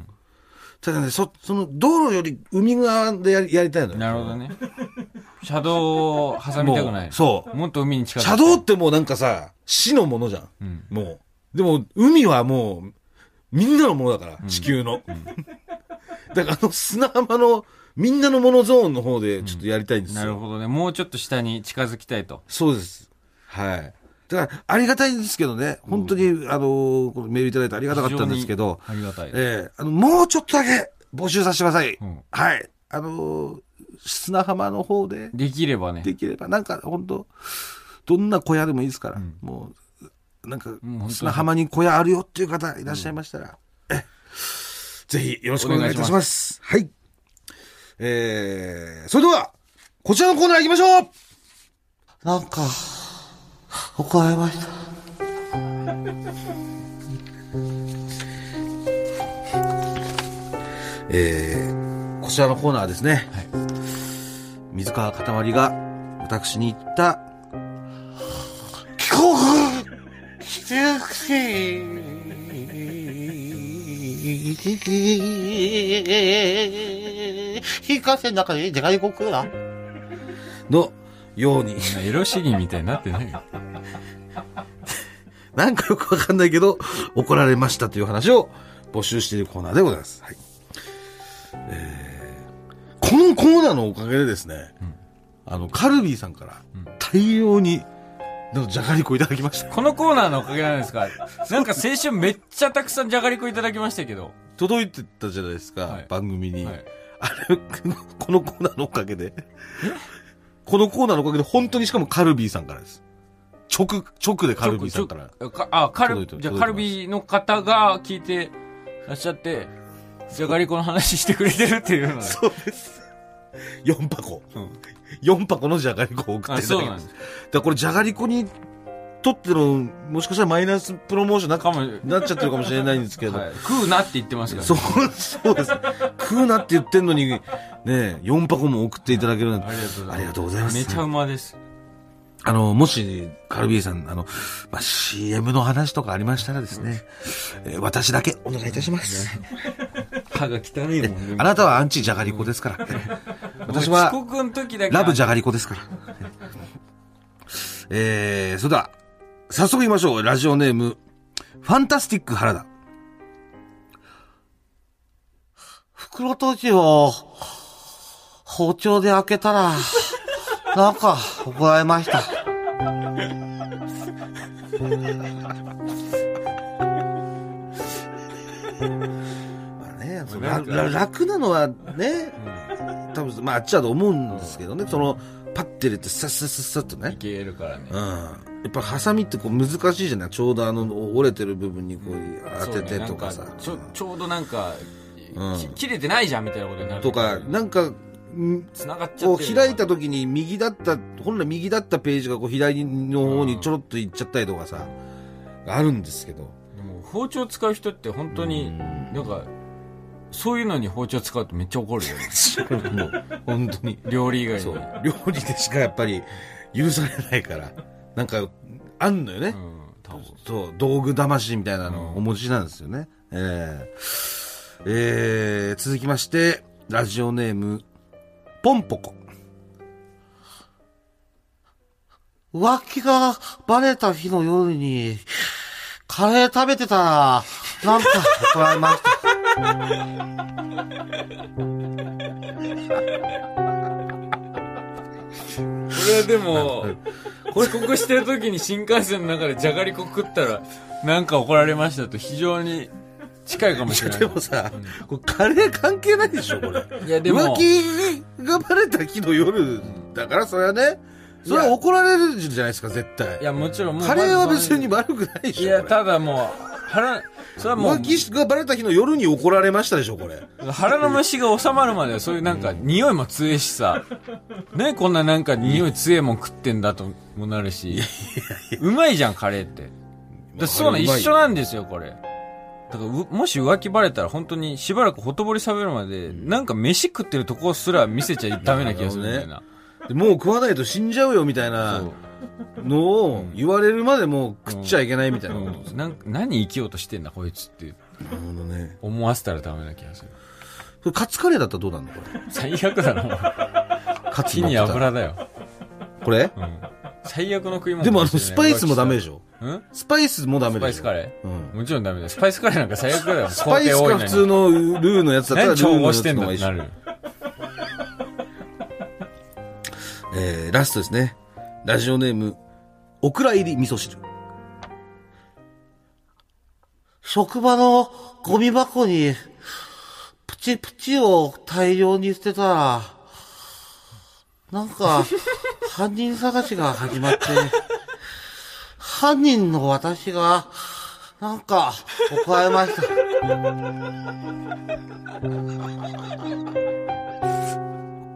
ただね、そ、その道路より海側でやりやりたいのよ。なるほどね。車道を挟みたくない。そうもっと海に近づきた車い道ってもうなんかさ、死のものじゃん。うんもう。でも、海はもう、みんなのものだから、地球の。だからあの砂浜の、みんなのものゾーンの方でちょっとやりたいんですよ。なるほどね。もうちょっと下に近づきたいと。そうです。はい。だから、ありがたいんですけどね。本当に、あのーこのメールいただいてありがたかったんですけど、非常にありがたい。ええあの、もうちょっとだけ募集させてください。うんはい。あのー砂浜の方でできればね。できれば、なんか本当どんな小屋でもいいですから、もう、なんかん本当、に砂浜に小屋あるよっていう方いらっしゃいましたら、え、ぜひよろしくお願いいたします。はい。えー、それでは、こちらのコーナー行きましょうなんか、怒られました。えー、こちらのコーナーですね。水川かたまりが私に言った、帰国してくせ引かせの中でじゃがりこ食うな。のように、エロ主義みたいになってない。なんかよくわかんないけど、怒られましたという話を募集しているコーナーでございます。はい。えー、このコーナーのおかげでですね、あの、カルビーさんから大量に、のじゃがりこいただきました。このコーナーのおかげなんですか？なんか先週めっちゃたくさんじゃがりこいただきましたけど。届いてたじゃないですか、はい番組に。はいあれ、このコーナーのおかげで。このコーナーのおかげで本当にしかもカルビーさんからです。直、直でカルビーさんから。かあ、カルじゃカルビの方が聞いてらっしゃって、じゃがりこの話してくれてるっていうのね。そうです。4箱。うん4箱のじゃがりこを送っあ、て。そうなんですす。だからこれじゃがりこにとっての、もしかしたらマイナスプロモーションなかも、なっちゃってるかもしれないんですけど。はい食うなって言ってますから、そう、そうです。食うなって言ってんのに、ね、4箱も送っていただけるなんてありがとうございます。ありがとうございますめちゃうまです。あの、もし、カルビーさん、あの、まあ、CM の話とかありましたらですね、えー私だけお願いいたします。歯が汚いもんね。あなたはアンチじゃがりこですから。私は遅、刻の時だけ。ラブじゃがりこですから。えー、それでは、早速言いましょう。ラジオネーム、ファンタスティック原田。袋とじを、包丁で開けたら、なんか怒られました。ね、楽なのはね、多分、まああっちだと思うんですけどね、その、パッて入れて、さっさっさっとね。い。けるからね。うん。やっぱハサミってこう難しいじゃない？ちょうどあの折れてる部分にこう当ててとかさ。ねなん。ちょちょうどなんか、うん。き切れてないじゃんみたいなことになる。とか、なんか、ん繋がっちゃってる開いた時に右だった、本来右だったページがこう左の方にちょろっといっちゃったりとかさ、あるん。ですけど。でも包丁使う人って本当になんかそういうのに包丁使うとめっちゃ怒るよねもう、本当に。料理以外にそう。料理でしかやっぱり許されないから。なんか、あんのよね。うん多分そう、道具魂みたいなのをお持ちなんですよね。えーえー続きまして、ラジオネーム、ポンポコ。浮気がバレた日の夜に、カレー食べてたら、なんか怒られました。これはでも遅刻してる時に新幹線の中でじゃがりこ食ったらなんか怒られましたと非常に近いかもしれないでもさ、これカレー関係ないでしょ、これ。いやでも浮気がバレた日の夜だから、それはね、それは怒られるじゃないですか、絶対い。やもちろんもうカレーは別に悪くないでしょ。いやこれただもう腹それはもう浮気がバレた日の夜に怒られましたでしょ、これ。腹の虫が収まるまではそういうなんか匂いも強いしさ、ねこんななんか匂い強いもん食ってんだともなるし、うまいじゃんカレーって。だそうな一緒なんですよこれ。だからうもし浮気バレたら本当にしばらくほとぼり冷めるまで、なんか飯食ってるとこすら見せちゃダメな気がするみたいな。でもう食わないと死んじゃうよみたいなのを言われるまでもう食っちゃいけないみたいなことですうんなん何生きようとしてんだこいつってなるほどね。思わせたらダメな気がする。これカツカレーだったらどうなんの？これ。最悪だな、カツ火に油だよ。これ？うん。最悪の食い物でもあの、スパイスもダメでしょうん？スパイスもダメスパでしょイスカレうん。ーもちろんダメだよ。スパイスカレーなんか最悪だよ。スパイスか普通のルーのやつだったらルーのや合してんつの方がいいし。えー、ラストですね。ラジオネーム、オクラ入り味噌汁。職場のゴミ箱に、プチプチを大量に捨てたら、なんか、犯人探しが始まって、犯人の私が、なんか、怒られました。こ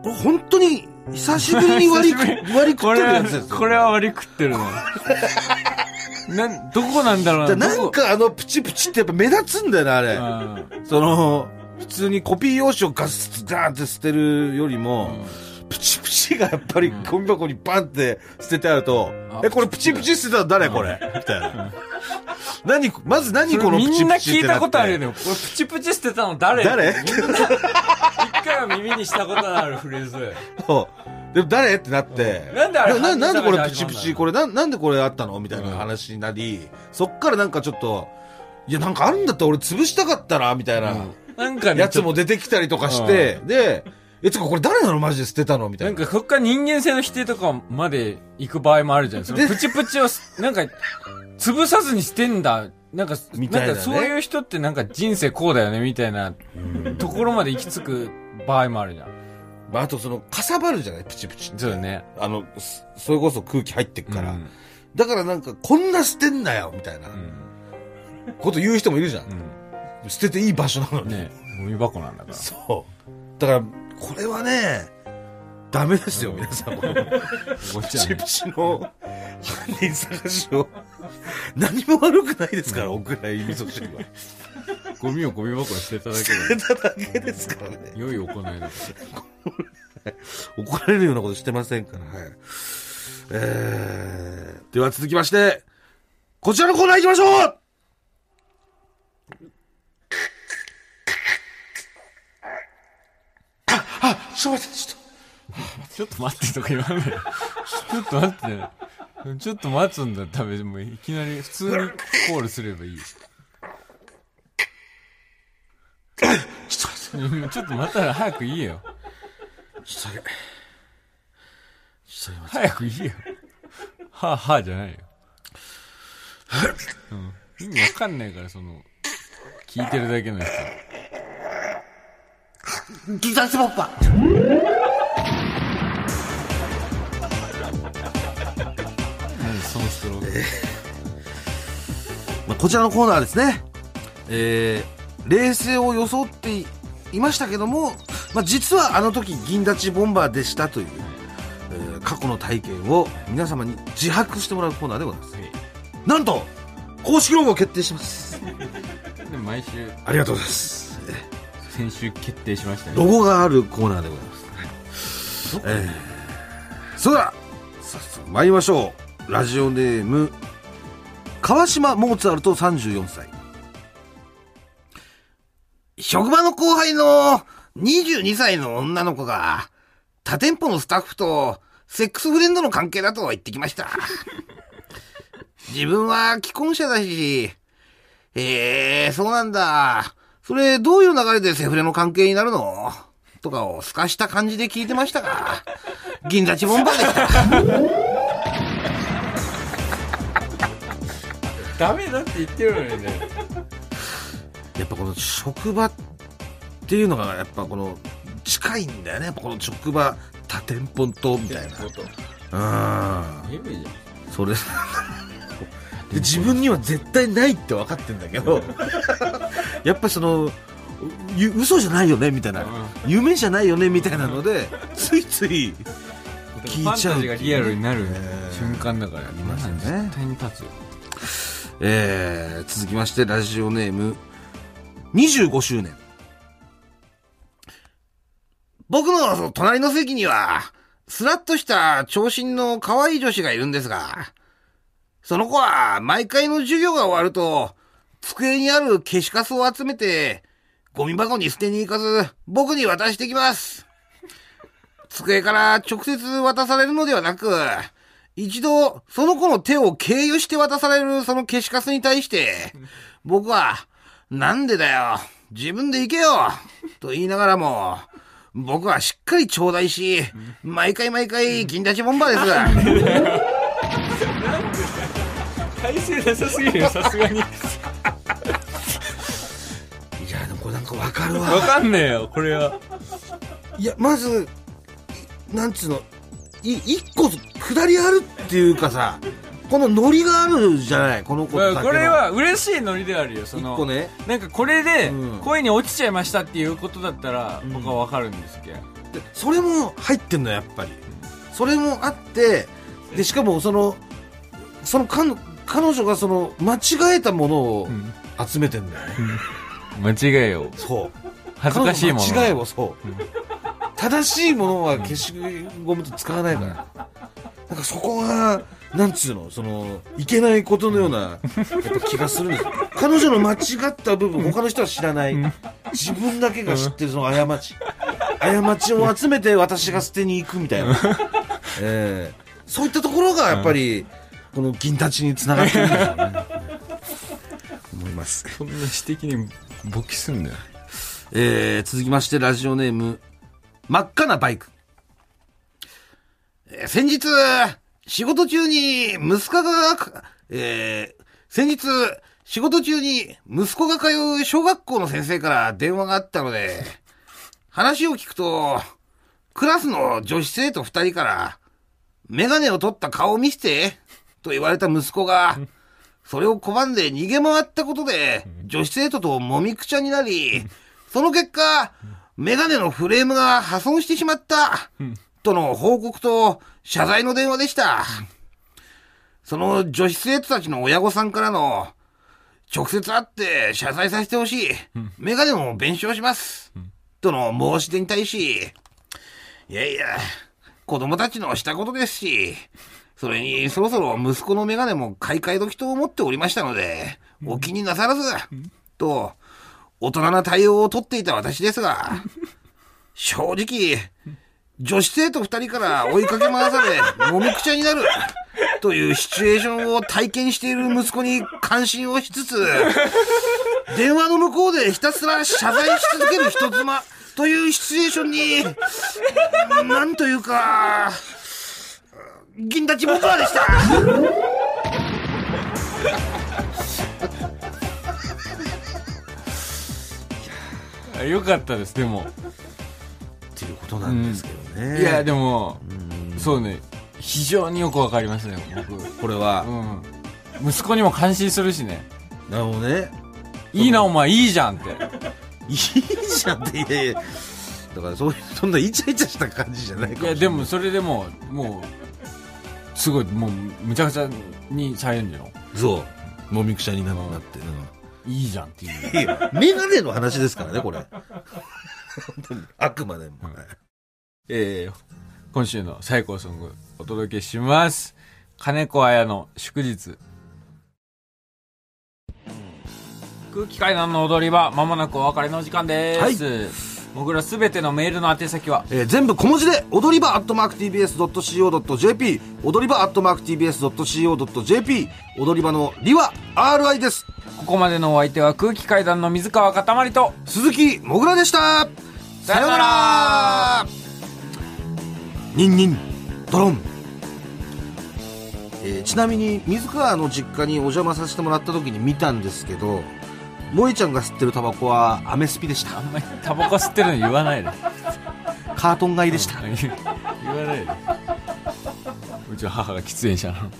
れ本当に、久しぶりに割り割り食ってこれはるやつですよ。、これは割り食ってるの。なん、どこなんだろうな。だなんかあのプチプチってやっぱ目立つんだよな、あれ。うんその、普通にコピー用紙をガスダーって捨てるよりも、プチプチがやっぱりゴミ箱にバンって捨ててあると、あえ、これプチプチ捨てたの誰これ？みたいな。何、まず何このプみんなチプチってな聞いたことあるよね。これプチプチ捨てたの誰？誰？みんな、一回は耳にしたことのあるフレーズ。でも誰？ってなって。なんであれなななんでこれプチプチ、これななんでこれあったの？みたいな話になり、そっからなんかちょっと、いやなんかあるんだったら俺潰したかったな、みたいな。なんかね、やつも出てきたりとかして、で、え、つかこれ誰なのマジで捨てたのみたな。ないんか、こっから人間性の否定とかまで行く場合もあるじゃん。そのでプチプチを、なんか、潰さずに捨てんだ。なんか、みたいなねんかそういう人ってなんか人生こうだよね、みたいなところまで行き着く場合もあるじゃん。まあ、あとその、かさばるじゃない？プチプチって。そうだね。あの、すそれこそ空気入ってくから。うんだからなんか、こんな捨てんなよみたいなうん。こと言う人もいるじゃん。う捨てていい場所なのん。に。ねゴミ箱なんだから。そう。だから、これはね、ダメですよ、皆さん。このこっプチプチの犯人探しを。何も悪くないですから、奥らい味噌汁は。ゴミをゴミ箱に捨てただけ捨てただけですからね。で、良い行いだから。怒られるようなことしてませんから。はい。えー、では続きまして、こちらのコーナー行きましょうちょっと待って、ちょっと。ちょっと待ってとか言わないで。ちょっと待って。ちょっと待つんだったらもういきなり普通にコールすればいい。ちょっと待って。ちょっと待ったら早く言えよ。ちょっとだけ。ちょっと早く言えよ。はあはあじゃないよ。うん。意味わかんないから、その、聞いてるだけの人。ギザストローク。まあ、こちらのコーナーですね。えー、冷静を装っていましたけども、まあ、実はあの時銀立ちボンバーでしたという、えー過去の体験を皆様に自白してもらうコーナーでございます。なんと、公式ロゴ決定します。で毎週、ありがとうございます。先週決定しましたね。ロゴがあるコーナーでございます。えー、それでは、早速参りましょう。ラジオネーム、川島モーツァルト34歳。職場の後輩の22歳の女の子が、他店舗のスタッフとセックスフレンドの関係だと言ってきました。自分は既婚者だし、ええそうなんだ。それ、どういう流れでセフレの関係になるの？とかを透かした感じで聞いてましたが、銀座チボンバーでした。ダメだって言ってるのにね。やっぱこの職場っていうのが、やっぱこの、近いんだよね。やっぱこの職場、他店舗と、みたいな。うん。それ、で自分には絶対ないって分かってんだけど、やっぱその、ゆ嘘じゃないよねみたいな、夢じゃないよねみたいなので、ついつい聞いちゃうね。がリアルになるえー瞬間だから、りますよね。絶対に立つよ。えー、続きましてラジオネーム25周年。僕の隣の席にはスラッとした長身の可愛い女子がいるんですがその子は毎回の授業が終わると机にある消しカスを集めてゴミ箱に捨てに行かず僕に渡してきます机から直接渡されるのではなく一度、その子の手を経由して渡されるその消しカスに対して、僕は、なんでだよ、自分で行けよ、と言いながらも、僕はしっかり頂戴し、毎回毎回銀立ちボンバーです。体勢なさすぎるよ、さすがに。いや、でもこれなんかわかるわかんねえよ、これは。いや、まず、いなんつうの、い、一個下りあるっていうかさ、このノリがあるじゃない、この子だけのこれは嬉しいノリであるよ、その。一個ね。なんかこれでうん恋に落ちちゃいましたっていうことだったらん僕はわかるんですけど、でそれも入ってんのやっぱりそれもあってでしかもそのその彼彼女がその間違えたものを集めてんだよね、間違いをそう。恥ずかしいもの。間違いをそう、正しいものは消しゴムと使わないから、なんかそこがなんつうの？そのいけないことのようなやっぱ気がするんですよ。彼女の間違った部分他の人は知らない。自分だけが知ってるその過ち。過ちを集めて私が捨てに行くみたいな、えー。そういったところがやっぱりこの銀立ちにつながってるんですよね。思います。そんな指摘に勃起すんだよ。えー続きましてラジオネーム真っ赤なバイク、えー先日仕事中に息子が、えー先日仕事中に息子が通う小学校の先生から電話があったので話を聞くとクラスの女子生徒二人からメガネを取った顔を見せてと言われた息子がそれを拒んで逃げ回ったことで、女子生徒ともみくちゃになり、その結果、メガネのフレームが破損してしまった、との報告と謝罪の電話でした。その女子生徒たちの親御さんからの、直接会って謝罪させてほしい。メガネも弁償します。との申し出に対し、いやいや、子供たちのしたことですし、それに、そろそろ息子のメガネも買い替え時と思っておりましたので、お気になさらず、と、大人な対応をとっていた私ですが、正直、女子生徒二人から追いかけ回され、もみくちゃになる、というシチュエーションを体験している息子に関心をしつつ、電話の向こうでひたすら謝罪し続ける人妻、というシチュエーションに、なんというか、銀立ち僕らでした。あよかったですでも。っていうことなんですけどね。いやでもそうね。非常によくわかりますね僕。これは、うん。息子にも感心するしね。なるほどね。いいなお前いいじゃんって。いいじゃんって、いやいや。だからそういう、そんなイチャイチャした感じじゃないかもしれない。いやでもそれでももうすごいもうむちゃくちゃにされるんじゃんそう。もみくちゃになって、いいじゃんっていう。いや、メガネの話ですからね、これ。本当に。あくまでも。えー今週の最高ソングお届けします。金子綾の祝日。空気階段の踊り場まもなくお別れの時間です、僕らすべてのメールの宛先はえー全部小文字で、踊り場アットマーク TBS.CO.JP、踊り場アットマーク TBS.CO.JP、踊り場のりは RI です。ここまでのお相手は空気階段の水川かたまりと鈴木もぐらでした。さよなら。ニンニンドロン、えーちなみに水川の実家にお邪魔させてもらった時に見たんですけど萌えちゃんが吸ってるタバコはアメスピでした。あんまりタバコ吸ってるの言わないで。カートン買いでした。言わないで。うちの母が喫煙者なの